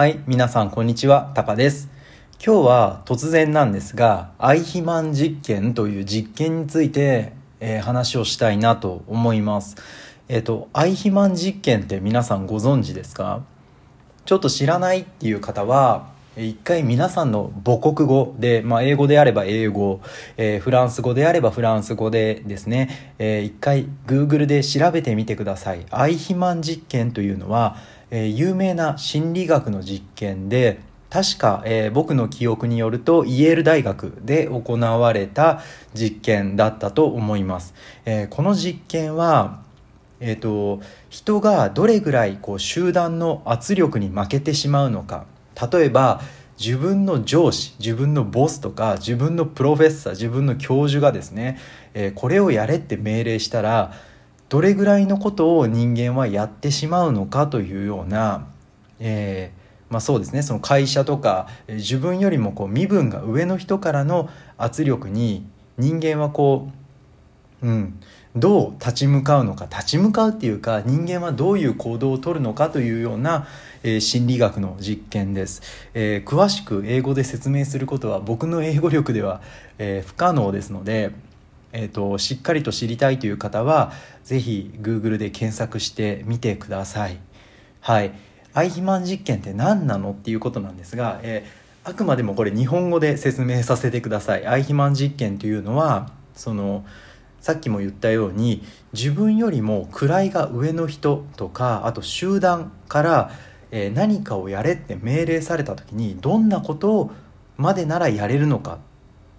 はい、皆さんこんにちは、タカです。今日は突然なんですが、アイヒマン実験という実験について、えー話をしたいなと思います。えっ、と、アイヒマン実験って皆さんご存知ですか？ちょっと知らないっていう方は、えー一回皆さんの母国語で、まあ、英語であれば英語、えーフランス語であればフランス語でですね、えー一回 Google で調べてみてください。アイヒマン実験というのは、えー有名な心理学の実験で、確か、えー僕の記憶によるとイェール大学で行われた実験だったと思います。えーこの実験は、えー、と人がどれぐらいこう集団の圧力に負けてしまうのか例えば自分の上司自分のボスとか自分のプロフェッサー自分の教授がですね、えーこれをやれって命令したらどれぐらいのことを人間はやってしまうのかというような、えーまあ、そうですね。その会社とか自分よりもこう身分が上の人からの圧力に人間はこううん、どう立ち向かうのか立ち向かうっていうか人間はどういう行動をとるのかというような、えー心理学の実験です、えー詳しく英語で説明することは僕の英語力では、えー不可能ですので、えー、としっかりと知りたいという方はぜひ Google で検索してみてください。はい。アイヒマン実験って何なのっていうことなんですが、えーあくまでもこれ日本語で説明させてください。アイヒマン実験というのはそのさっきも言ったように自分よりも位が上の人とかあと集団から、え何かをやれって命令された時にどんなことをまでならやれるのか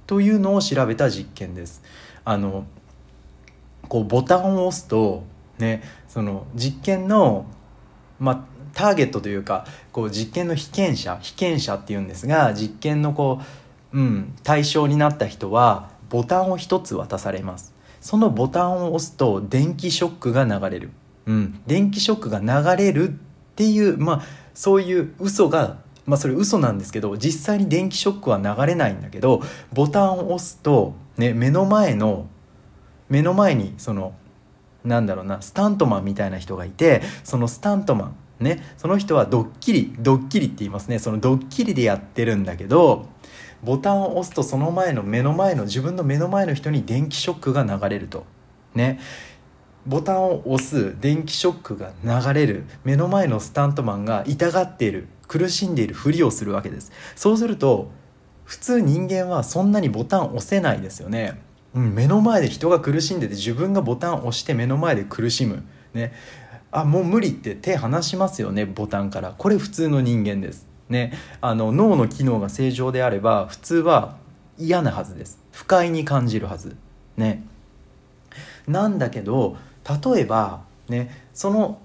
というのを調べた実験です。あのこうボタンを押すとねその実験のまあターゲットというかこう実験の被験者被験者っていうんですが実験のこう、うん、対象になった人はボタンを一つ渡されます。そのボタンを押すと電気ショックが流れる、うん、電気ショックが流れるっていうまあそういう嘘がまあそれ嘘なんですけど実際に電気ショックは流れないんだけどボタンを押すと、ね、目の前の目の前にそのなんだろうなスタントマンみたいな人がいてそのスタントマンねその人はドッキリドッキリって言いますね。そのドッキリでやってるんだけどボタンを押すとその前の目の前の自分の目の前の人に電気ショックが流れると。ね。ボタンを押す電気ショックが流れる目の前のスタントマンが痛がっている。苦しんでいるふりをするわけです。そうすると普通人間はそんなにボタン押せないですよね、うん、目の前で人が苦しんでて自分がボタン押して目の前で苦しむ。ね。あもう無理って手離しますよねボタンから。これ普通の人間です。ね。あの脳の機能が正常であれば普通は嫌なはずです。不快に感じるはず。ね。なんだけど例えばねその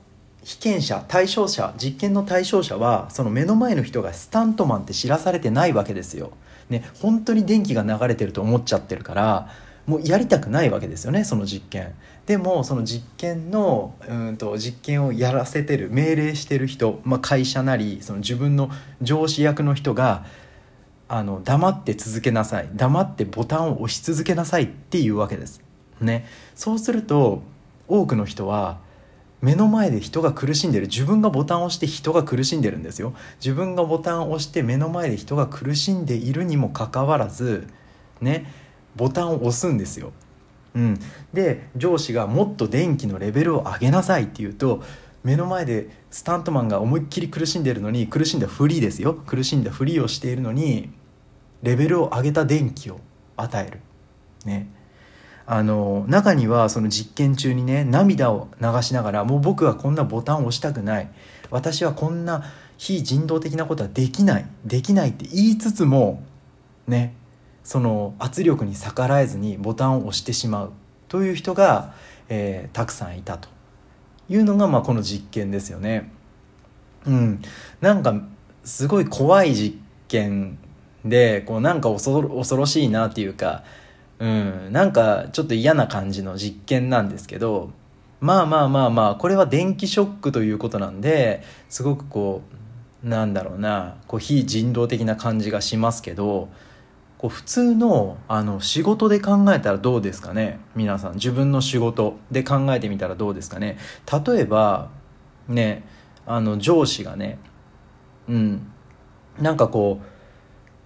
被験者対象者実験の対象者はその目の前の人がスタントマンって知らされてないわけですよ。ね本当に電気が流れてると思っちゃってるからもうやりたくないわけですよねその実験。でもその実験のうんと実験をやらせてる命令してる人、まあ、会社なりその自分の上司役の人があの黙って続けなさい黙ってボタンを押し続けなさいっていうわけです。ね、そうすると多くの人は目の前で人が苦しんでる。自分がボタンを押して人が苦しんでるんですよ。自分がボタンを押して目の前で人が苦しんでいるにもかかわらずねボタンを押すんですよ、うん、で上司がもっと電気のレベルを上げなさいって言うと目の前でスタントマンが思いっきり苦しんでるのに苦しんだフリーですよ。苦しんだフリーをしているのにレベルを上げた電気を与える。ね。あの中にはその実験中にね涙を流しながらもう僕はこんなボタンを押したくない。私はこんな非人道的なことはできない。できないって言いつつもねその圧力に逆らえずにボタンを押してしまう。という人が、えーたくさんいたと。いうのが、まあ、この実験ですよね。うん、なんかすごい怖い実験でこうなんか恐ろ恐ろしいなっていうか、うん、なんかちょっと嫌な感じの実験なんですけどまあまあまあまあこれは電気ショックということなんですごくこうなんだろうなこう非人道的な感じがしますけどこう普通のあの仕事で考えたらどうですかね？皆さん自分の仕事で考えてみたらどうですかね？例えばねあの上司がねうん。なんかこ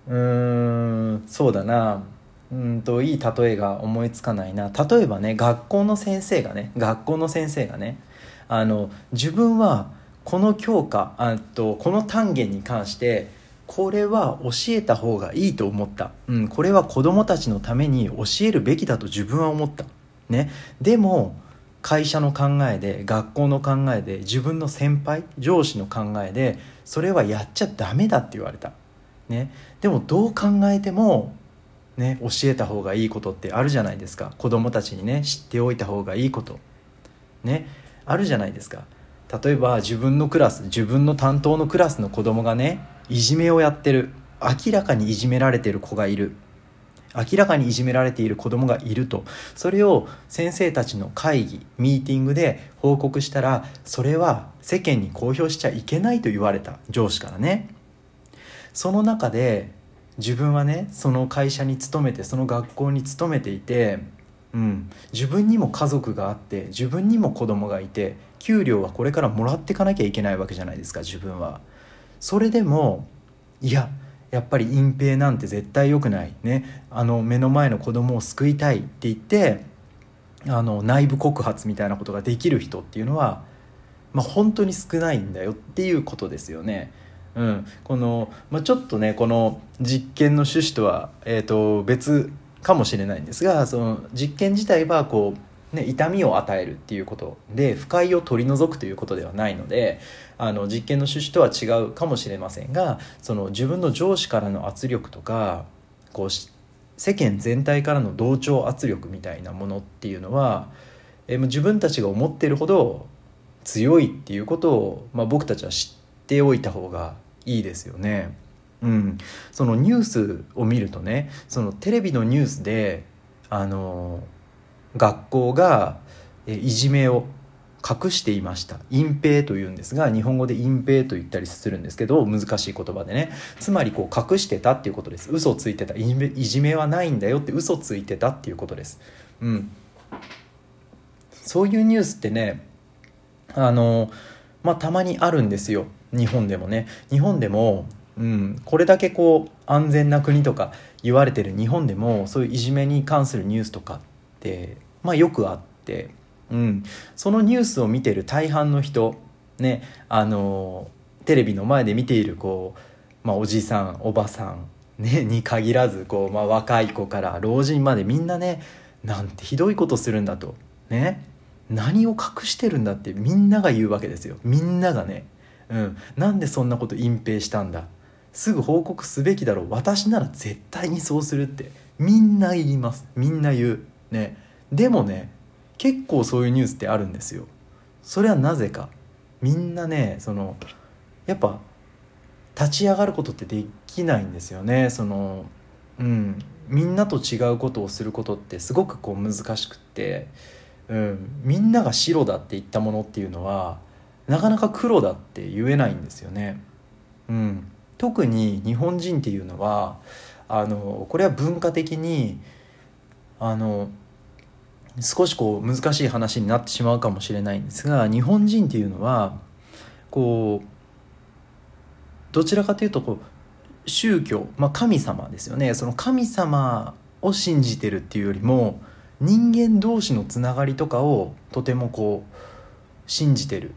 ううーんそうだな。うんといい例えが思いつかないな。例えばね学校の先生がね学校の先生がねあの自分はこの教科あとこの単元に関してこれは教えた方がいいと思った、うん、これは子どもたちのために教えるべきだと自分は思った、ね、でも会社の考えで学校の考えで自分の先輩上司の考えでそれはやっちゃダメだって言われた、ね、でもどう考えても、ね、教えた方がいいことってあるじゃないですか。子どもたちにね知っておいた方がいいこと。ねあるじゃないですか。例えば自分のクラス自分の担当のクラスの子供がねいじめをやってる。明らかにいじめられてる子がいる。明らかにいじめられている子供がいると。それを先生たちの会議ミーティングで報告したらそれは世間に公表しちゃいけないと言われた上司からね。その中で自分はねその会社に勤めてその学校に勤めていて、うん、自分にも家族があって自分にも子供がいて給料はこれからもらっていかなきゃいけないわけじゃないですか自分は。それでもいややっぱり隠蔽なんて絶対良くないねあの目の前の子供を救いたいって言ってあの内部告発みたいなことができる人っていうのは、まあ、本当に少ないんだよっていうことですよね。うん、この、まあ、ちょっとねこの実験の趣旨とは、えーと別かもしれないんですがその実験自体はこうね、痛みを与えるっていうことで不快を取り除くということではないのであの実験の趣旨とは違うかもしれませんがその自分の上司からの圧力とかこう世間全体からの同調圧力みたいなものっていうのは、え自分たちが思ってるほど強いっていうことを、まあ、僕たちは知ってておいた方がいいですよね。うん、そのニュースを見るとねそのテレビのニュースであの学校がいじめを隠していました。隠蔽というんですが日本語で隠蔽と言ったりするんですけど難しい言葉でね。つまりこう隠してたっていうことです。嘘ついてた。いじめはないんだよって嘘ついてたっていうことです。うん。そういうニュースってねあのまあたまにあるんですよ。日本でもね。日本でもうん、これだけこう安全な国とか言われてる日本でもそういういじめに関するニュースとかってまあよくあって、うん、そのニュースを見てる大半の人ねあのテレビの前で見ているこう、まあ、おじさんおばさん、ね、に限らずこう、まあ、若い子から老人までみんなねなんてひどいことするんだとね。何を隠してるんだってみんなが言うわけですよ。みんながね、うん、なんでそんなこと隠蔽したんだ？すぐ報告すべきだろう。私なら絶対にそうするって。みんな言います。みんな言う。ね。でもね結構そういうニュースってあるんですよ。それはなぜか。みんなねそのやっぱ立ち上がることってできないんですよね。そのうん。みんなと違うことをすることってすごくこう難しくって、うん、みんなが白だって言ったものっていうのはなかなか黒だって言えないんですよね。うん、特に日本人っていうのはあのこれは文化的にあの少しこう難しい話になってしまうかもしれないんですが日本人っていうのはこうどちらかというとこう宗教、まあ、神様ですよね。その神様を信じてるっていうよりも人間同士のつながりとかをとてもこう信じてる。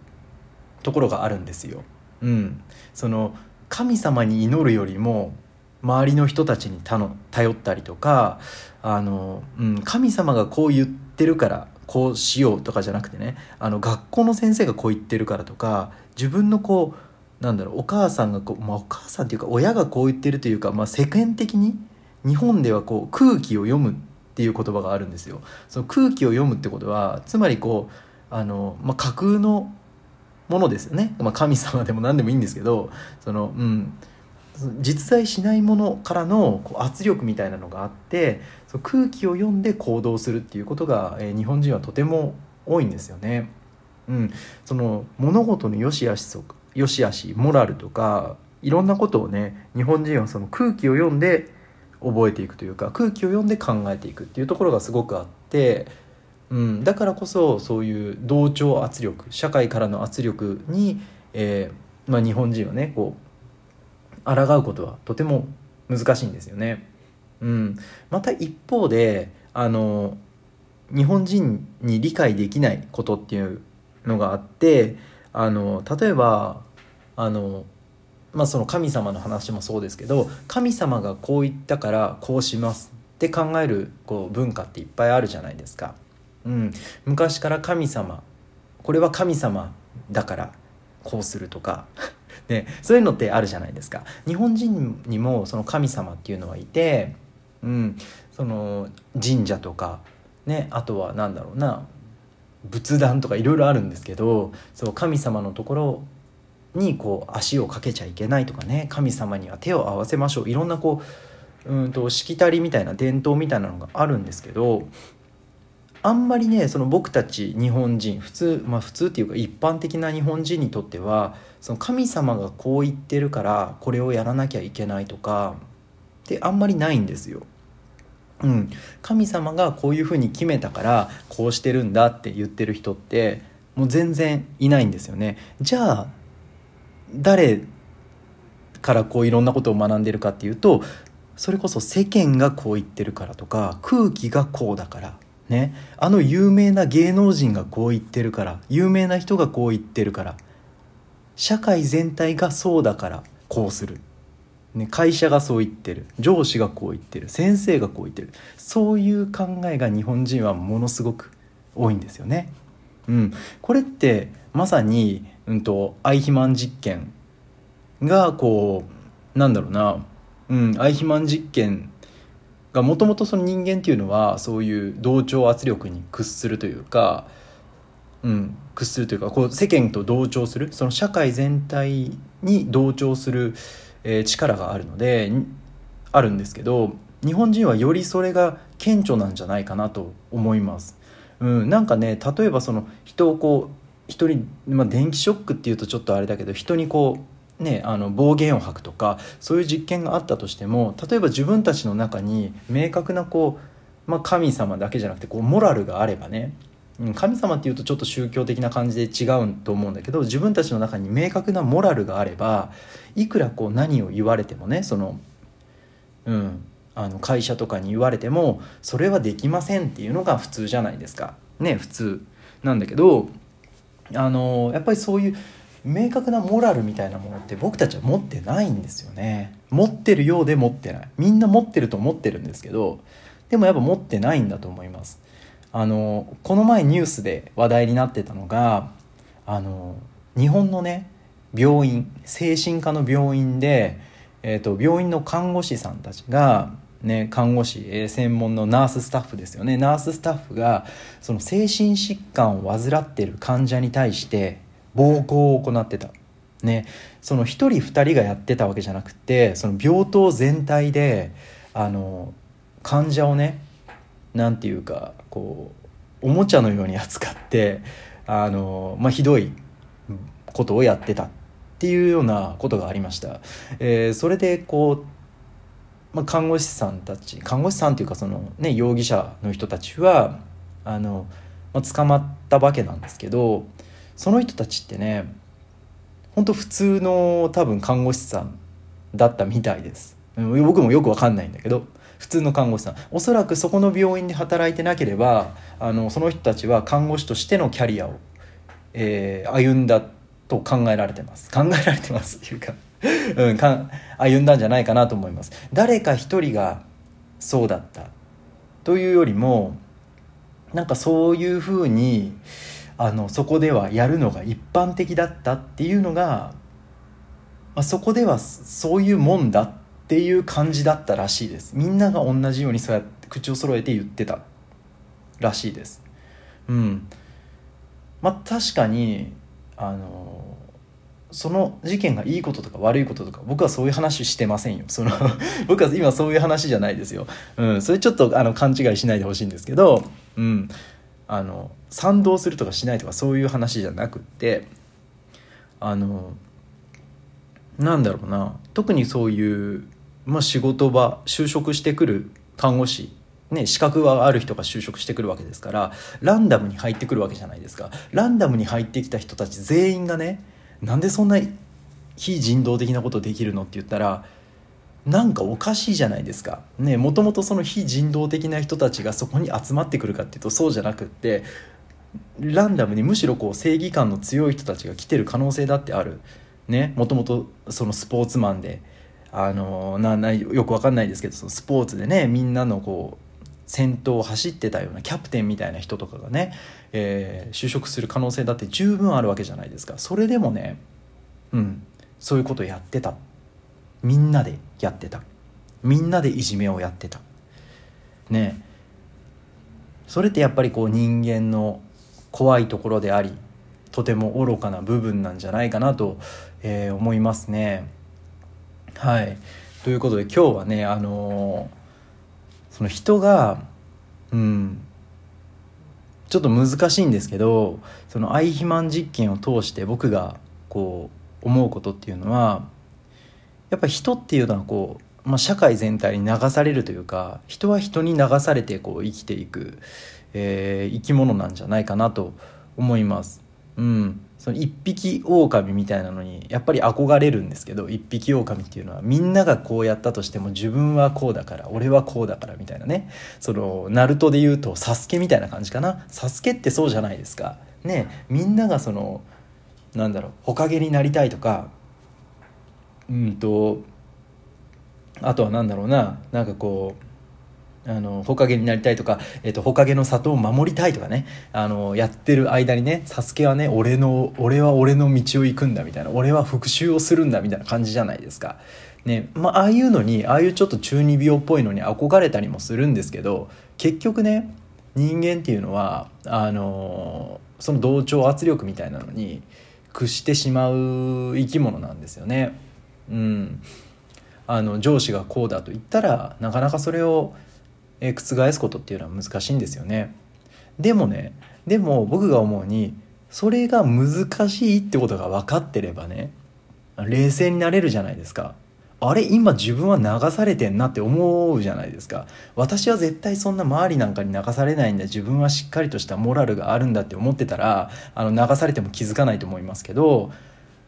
ところがあるんですよ。うん、その神様に祈るよりも周りの人たちに頼ったりとかあの、うん、神様がこう言ってるからこうしようとかじゃなくてねあの学校の先生がこう言ってるからとか自分のこうなんだろうお母さんがこう、まあ、お母さんっていうか親がこう言ってるというか、まあ、世間的に日本ではこう空気を読むっていう言葉があるんですよ。その空気を読むってことはつまりこうあの、まあ、架空のものですよね、まあ、神様でも何でもいいんですけどそのうん。実在しないものからのこう圧力みたいなのがあってその空気を読んで行動するっていうことが、えー、日本人はとても多いんですよね。うん、その物事の良し悪し良し悪しモラルとかいろんなことをね日本人はその空気を読んで覚えていくというか空気を読んで考えていくっていうところがすごくあって、うん、だからこそそういう同調圧力社会からの圧力に、えーまあ、日本人はねこう抗うことはとても難しいんですよね。うん、また一方であの日本人に理解できないことっていうのがあってあの例えばあの、まあ、その神様の話もそうですけど神様がこう言ったからこうしますって考えるこう文化っていっぱいあるじゃないですか。うん、昔から神様。これは神様だからこうするとか。ね、そういうのってあるじゃないですか。日本人にもその神様っていうのはいて、うん、その神社とか、ね、あとは何だろうな仏壇とかいろいろあるんですけどそう神様のところにこう足をかけちゃいけないとかね神様には手を合わせましょう。いろんなこううんとしきたりみたいな伝統みたいなのがあるんですけどあんまりねその僕たち日本人普通まあ普通っていうか一般的な日本人にとってはその神様がこう言ってるからこれをやらなきゃいけないとかってあんまりないんですよ。うん、神様がこういうふうに決めたからこうしてるんだって言ってる人ってもう全然いないんですよね。じゃあ誰からこういろんなことを学んでるかっていうとそれこそ世間がこう言ってるからとか空気がこうだからね。あの有名な芸能人がこう言ってるから有名な人がこう言ってるから社会全体がそうだからこうする、ね、会社がそう言ってる。上司がこう言ってる。先生がこう言ってる。そういう考えが日本人はものすごく多いんですよね。うん、これってまさに、うんと、アイヒマン実験がこうなんだろうな、うん、アイヒマン実験がもともとその人間っていうのはそういう同調圧力に屈するというかうん、屈するというかこう世間と同調するその社会全体に同調する、えー、力があるのであるんですけど日本人はよりそれが顕著なんじゃないかなと思います。うん、なんかね例えばその人をこう人に、まあ、電気ショックっていうとちょっとあれだけど人にこうね、あの暴言を吐くとかそういう実験があったとしても例えば自分たちの中に明確なこう、まあ、神様だけじゃなくてこうモラルがあればね神様っていうとちょっと宗教的な感じで違うと思うんだけど自分たちの中に明確なモラルがあればいくらこう何を言われてもねその、うん、あの会社とかに言われてもそれはできませんっていうのが普通じゃないですか。ね普通なんだけどあのやっぱりそういう明確なモラルみたいなものって僕たちは持ってないんですよね。持ってるようで持ってない。みんな持ってると思ってるんですけどでもやっぱ持ってないんだと思います。あのこの前ニュースで話題になってたのがあの日本のね病院精神科の病院で、えーと、病院の看護師さんたちが、ね、看護師、えー、専門のナーススタッフですよね。ナーススタッフがその精神疾患を患っている患者に対して暴行を行ってた。ね、その1人2人がやってたわけじゃなくてその病棟全体であの患者をねなんていうかこうおもちゃのように扱ってあの、まあ、ひどいことをやってたっていうようなことがありました。えー、それでこう、まあ、看護師さんたち看護師さんっていうかその、ね、容疑者の人たちはあの、まあ、捕まったわけなんですけどその人たちってね本当普通の多分看護師さんだったみたいです。僕もよくわかんないんだけど普通の看護師さん。おそらくそこの病院で働いてなければあのその人たちは看護師としてのキャリアを、えー、歩んだと考えられてます。考えられてますっていうか うん、か歩んだんじゃないかなと思います。誰か一人がそうだったというよりもなんかそういうふうにあのそこではやるのが一般的だったっていうのが、まあ、そこではそういうもんだっていう感じだったらしいです。みんなが同じようにそうやって口を揃えて言ってたらしいです。うん。まあ確かにあのその事件がいいこととか悪いこととか僕はそういう話してませんよ。その 僕は今そういう話じゃないですよ、うん、それちょっとあの勘違いしないでほしいんですけど、うん、あの賛同するとかしないとかそういう話じゃなくってあのなんだろうな特にそういうまあ、仕事場就職してくる看護師ね、資格がある人が就職してくるわけですからランダムに入ってくるわけじゃないですかランダムに入ってきた人たち全員がねなんでそんな非人道的なことできるのって言ったらなんかおかしいじゃないですか。ねもともとその非人道的な人たちがそこに集まってくるかっていうとそうじゃなくってランダムにむしろこう正義感の強い人たちが来てる可能性だってある。ね？もともとそのスポーツマンで。あのななよくわかんないですけどそのスポーツでねみんなのこう先頭を走ってたようなキャプテンみたいな人とかがね、えー、就職する可能性だって十分あるわけじゃないですか。それでもねうんそういうことやってた。みんなでやってた。みんなでいじめをやってた。ね？それってやっぱりこう人間の怖いところでありとても愚かな部分なんじゃないかなと、えー、思いますね。はいということで今日はねあのー、その人がうんちょっと難しいんですけどそのアイヒマン実験を通して僕がこう思うことっていうのはやっぱ人っていうのはこう、まあ、社会全体に流されるというか人は人に流されてこう生きていく、えー、生き物なんじゃないかなと思います。うん、その一匹狼みたいなのにやっぱり憧れるんですけど一匹狼っていうのはみんながこうやったとしても自分はこうだから俺はこうだからみたいなね。そのナルトで言うとサスケみたいな感じかな。サスケってそうじゃないですか。ね。みんながそのなんだろうほかげになりたいとかうんとあとは何だろうな。なんかこうあのほかげになりたいとか、えっと、ほかげの里を守りたいとかねあのやってる間にねサスケはね俺の俺は俺の道を行くんだみたいな俺は復讐をするんだみたいな感じじゃないですか。ねまあ、ああいうのにああいうちょっと中二病っぽいのに憧れたりもするんですけど結局ね人間っていうのはあのその同調圧力みたいなのに屈してしまう生き物なんですよね。うん、あの上司がこうだと言ったらなかなかそれをえ覆すことっていうのは難しいんですよね。でもねでも僕が思うにそれが難しいってことが分かってればね冷静になれるじゃないですか。あれ今自分は流されてんなって思うじゃないですか私は絶対そんな周りなんかに流されないんだ自分はしっかりとしたモラルがあるんだって思ってたらあの流されても気づかないと思いますけど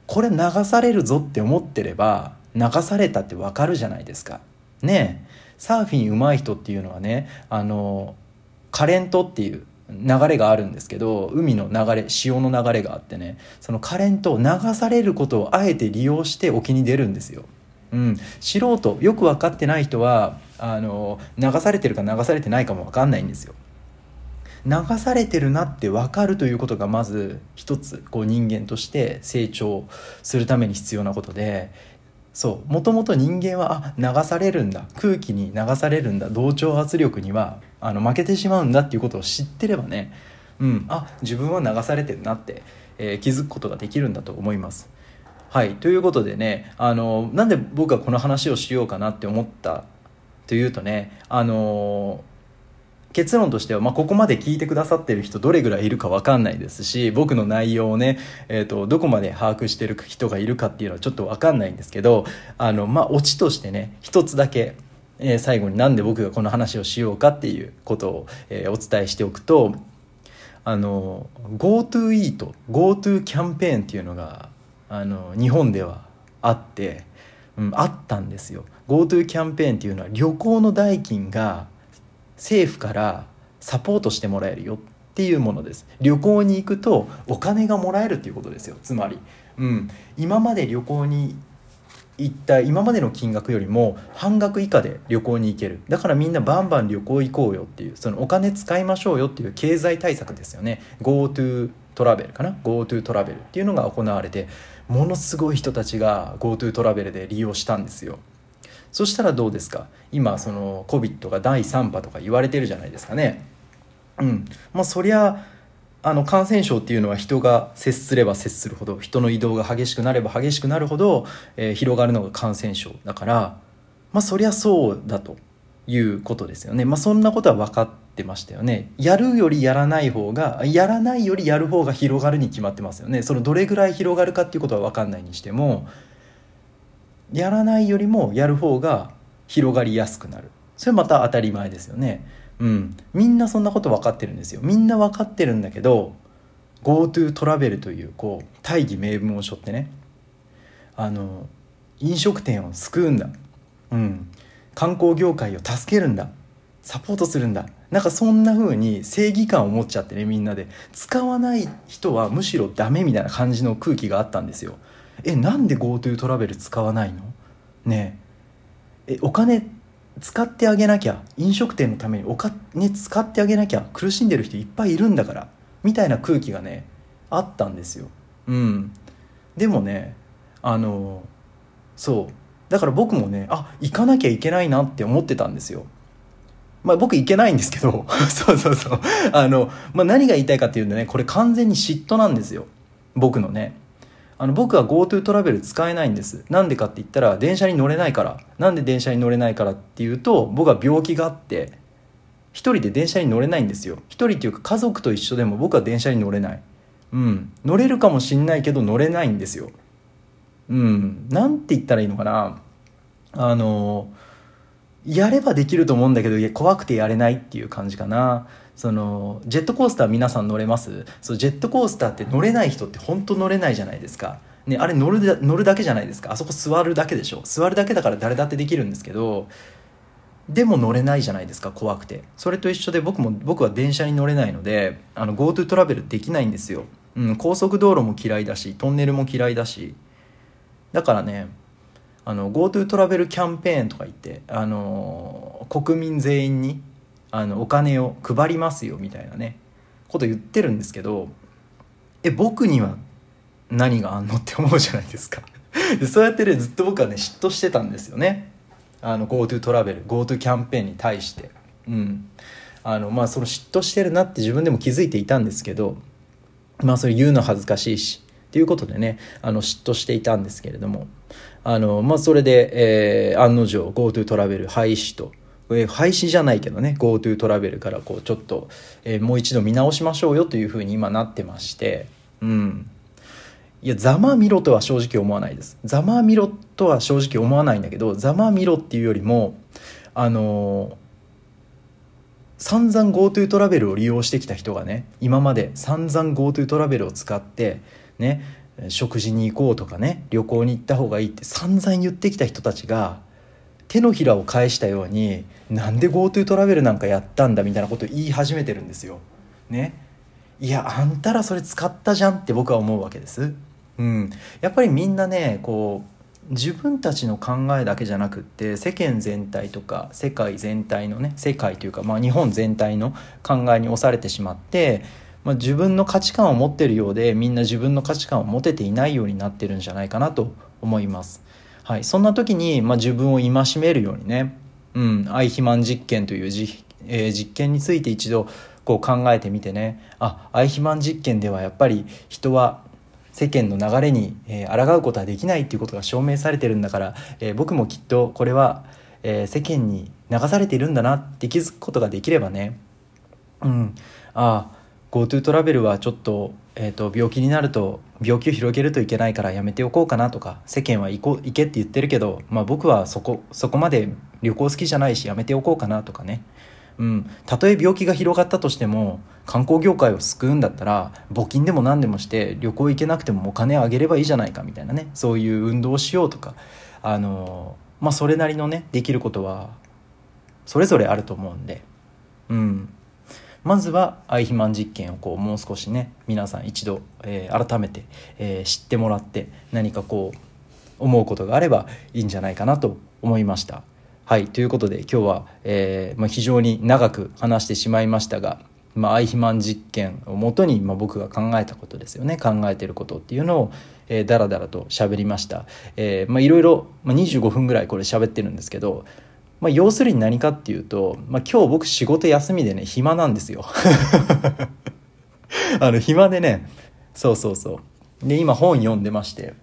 これ流されるぞって思ってれば流されたってわかるじゃないですか。ねえサーフィン上手い人っていうのはねあのカレントっていう流れがあるんですけど海の流れ潮の流れがあってねそのカレントを流されることをあえて利用して沖に出るんですよ。うん、素人よく分かってない人はあの流されてるか流されてないかも分かんないんですよ。流されてるなって分かるということがまず一つこう人間として成長するために必要なことでそうもともと人間はあ流されるんだ空気に流されるんだ同調圧力にはあの負けてしまうんだっていうことを知ってればねうんあ自分は流されてるなって、えー、気づくことができるんだと思います。はいということでねあのなんで僕がこの話をしようかなって思ったというとねあの結論としては、まあ、ここまで聞いてくださってる人どれぐらいいるか分かんないですし僕の内容をね、えーと、どこまで把握してる人がいるかっていうのはちょっと分かんないんですけどあの、まあ、オチとしてね一つだけ、えー、最後になんで僕がこの話をしようかっていうことを、えー、お伝えしておくとあの GoTo イート GoTo キャンペーンっていうのがあの日本ではあって、うん、あったんですよ。GoTo キャンペーンっていうのは旅行の代金が政府からサポートしてもらえるよっていうものです。旅行に行くとお金がもらえるっていうことですよ。つまり、うん、今まで旅行に行った今までの金額よりも半額以下で旅行に行ける。だからみんなバンバン旅行行こうよっていうそのお金使いましょうよっていう経済対策ですよね。GoTo トラベルかな？GoTo トラベルっていうのが行われてものすごい人たちが GoTo トラベルで利用したんですよ。そしたらどうですか？今その COVID が第3波とか言われてるじゃないですかね。うん。まあそりゃあの感染症っていうのは人が接すれば接するほど人の移動が激しくなれば激しくなるほど、えー、広がるのが感染症だからまあそりゃそうだということですよね。まあそんなことは分かってましたよね。やるよりやらない方がやらないよりやる方が広がるに決まってますよね。そのどれぐらい広がるかっていうことは分かんないにしてもやらないよりもやる方が広がりやすくなる。それまた当たり前ですよね。うん。みんなそんなこと分かってるんですよ。みんな分かってるんだけど GoTo トラベルというこう大義名分を背負ってね。あの飲食店を救うんだ、うん、観光業界を助けるんだ。サポートするんだ。なんかそんな風に正義感を持っちゃってねみんなで。使わない人はむしろダメみたいな感じの空気があったんですよ。えなんで GoTo トラベル使わないの？ねえ。お金使ってあげなきゃ。飲食店のためにお金使ってあげなきゃ。苦しんでる人いっぱいいるんだから。みたいな空気がねあったんですよ。うん。でもねあのそう。だから僕もねあ行かなきゃいけないなって思ってたんですよ。まあ僕行けないんですけど。そうそうそう。あの、まあ、何が言いたいかっていうとねこれ完全に嫉妬なんですよ。僕のね。あの僕は GoTo トラベル使えないんです。なんでかって言ったら電車に乗れないから。なんで電車に乗れないからっていうと僕は病気があって一人で電車に乗れないんですよ。一人っていうか家族と一緒でも僕は電車に乗れない。うん。乗れるかもしんないけど乗れないんですよ。うん。なんて言ったらいいのかな。あのやればできると思うんだけどいや怖くてやれないっていう感じかな。そのジェットコースター皆さん乗れます？そうジェットコースターって乗れない人って本当乗れないじゃないですか、ね、あれ乗る乗るだけじゃないですか。あそこ座るだけでしょ。座るだけだから誰だってできるんですけどでも乗れないじゃないですか怖くて。それと一緒で僕も僕は電車に乗れないのであの GoTo トラベルできないんですよ、うん、高速道路も嫌いだしトンネルも嫌いだし。だからね GoTo トラベルキャンペーンとか言ってあの国民全員にあのお金を配りますよみたいなねこと言ってるんですけどえ僕には何があんのって思うじゃないですか。でそうやってねずっと僕はね嫉妬してたんですよね。GoTo トラベル GoTo キャンペーンに対して。うん。あのまあその嫉妬してるなって自分でも気づいていたんですけどまあそれ言うの恥ずかしいしっていうことでねあの嫉妬していたんですけれどもあのまあそれで、えー、案の定 GoTo トラベル廃止とえ廃止じゃないけどね GoTo トラベルからこうちょっと、えー、もう一度見直しましょうよというふうに今なってましてうん。いやざまみろとは正直思わないです。ざまみろとは正直思わないんだけどざまみろっていうよりもあのー、散々 GoTo トラベルを利用してきた人がね今まで散々 GoTo トラベルを使ってね食事に行こうとかね旅行に行った方がいいって散々言ってきた人たちが手のひらを返したようになんで GoTo トラベルなんかやったんだみたいなことを言い始めてるんですよ。ね。いやあんたらそれ使ったじゃんって僕は思うわけです。うん、やっぱりみんなねこう自分たちの考えだけじゃなくって世間全体とか世界全体のね世界というか、まあ、日本全体の考えに押されてしまって、まあ、自分の価値観を持ってるようでみんな自分の価値観を持てていないようになってるんじゃないかなと思います。はい、そんな時に、まあ、自分を戒めるようにね、うん、愛肥満実験という、えー、実験について一度こう考えてみてね。あ愛肥満実験ではやっぱり人は世間の流れに、えー、抗うことはできないっていうことが証明されてるんだから、えー、僕もきっとこれは、えー、世間に流されているんだなって気づくことができればね。うん。ああ GoTo トラベルはちょっと,、えーと、病気になると病気を広げるといけないからやめておこうかなとか世間は行こ行けって言ってるけど、まあ、僕はそこそこまで旅行好きじゃないしやめておこうかなとかね。うん、たとえ病気が広がったとしても観光業界を救うんだったら募金でも何でもして旅行行けなくてもお金あげればいいじゃないかみたいなね。そういう運動をしようとか。あのまあそれなりのねできることはそれぞれあると思うんで。うん。まずは愛肥満実験をこうもう少しね皆さん一度、えー、改めて、えー、知ってもらって何かこう思うことがあればいいんじゃないかなと思いました。はいということで今日は、えーまあ、非常に長く話してしまいましたが、まあ、愛肥満実験をもとに、まあ、僕が考えたことですよね考えてることっていうのを、えー、だらだらと喋りました、えーまあ、いろいろ、まあ、25分ぐらいこれ喋ってるんですけどまあ、要するに何かっていうと、まあ、今日僕仕事休みでね暇なんですよ。あの暇でねそうそうそう。で今本読んでまして。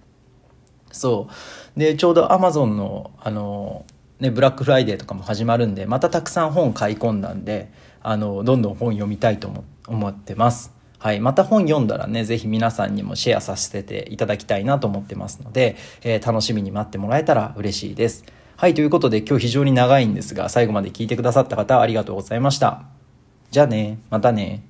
そう。でちょうどアマゾンのあのねブラックフライデーとかも始まるんでまたたくさん本買い込んだんであのどんどん本読みたいと思ってます。はい。また本読んだらね、ぜひ皆さんにもシェアさせていただきたいなと思ってますので、えー、楽しみに待ってもらえたら嬉しいです。はい、ということで今日非常に長いんですが、最後まで聞いてくださった方ありがとうございました。じゃあね、またね。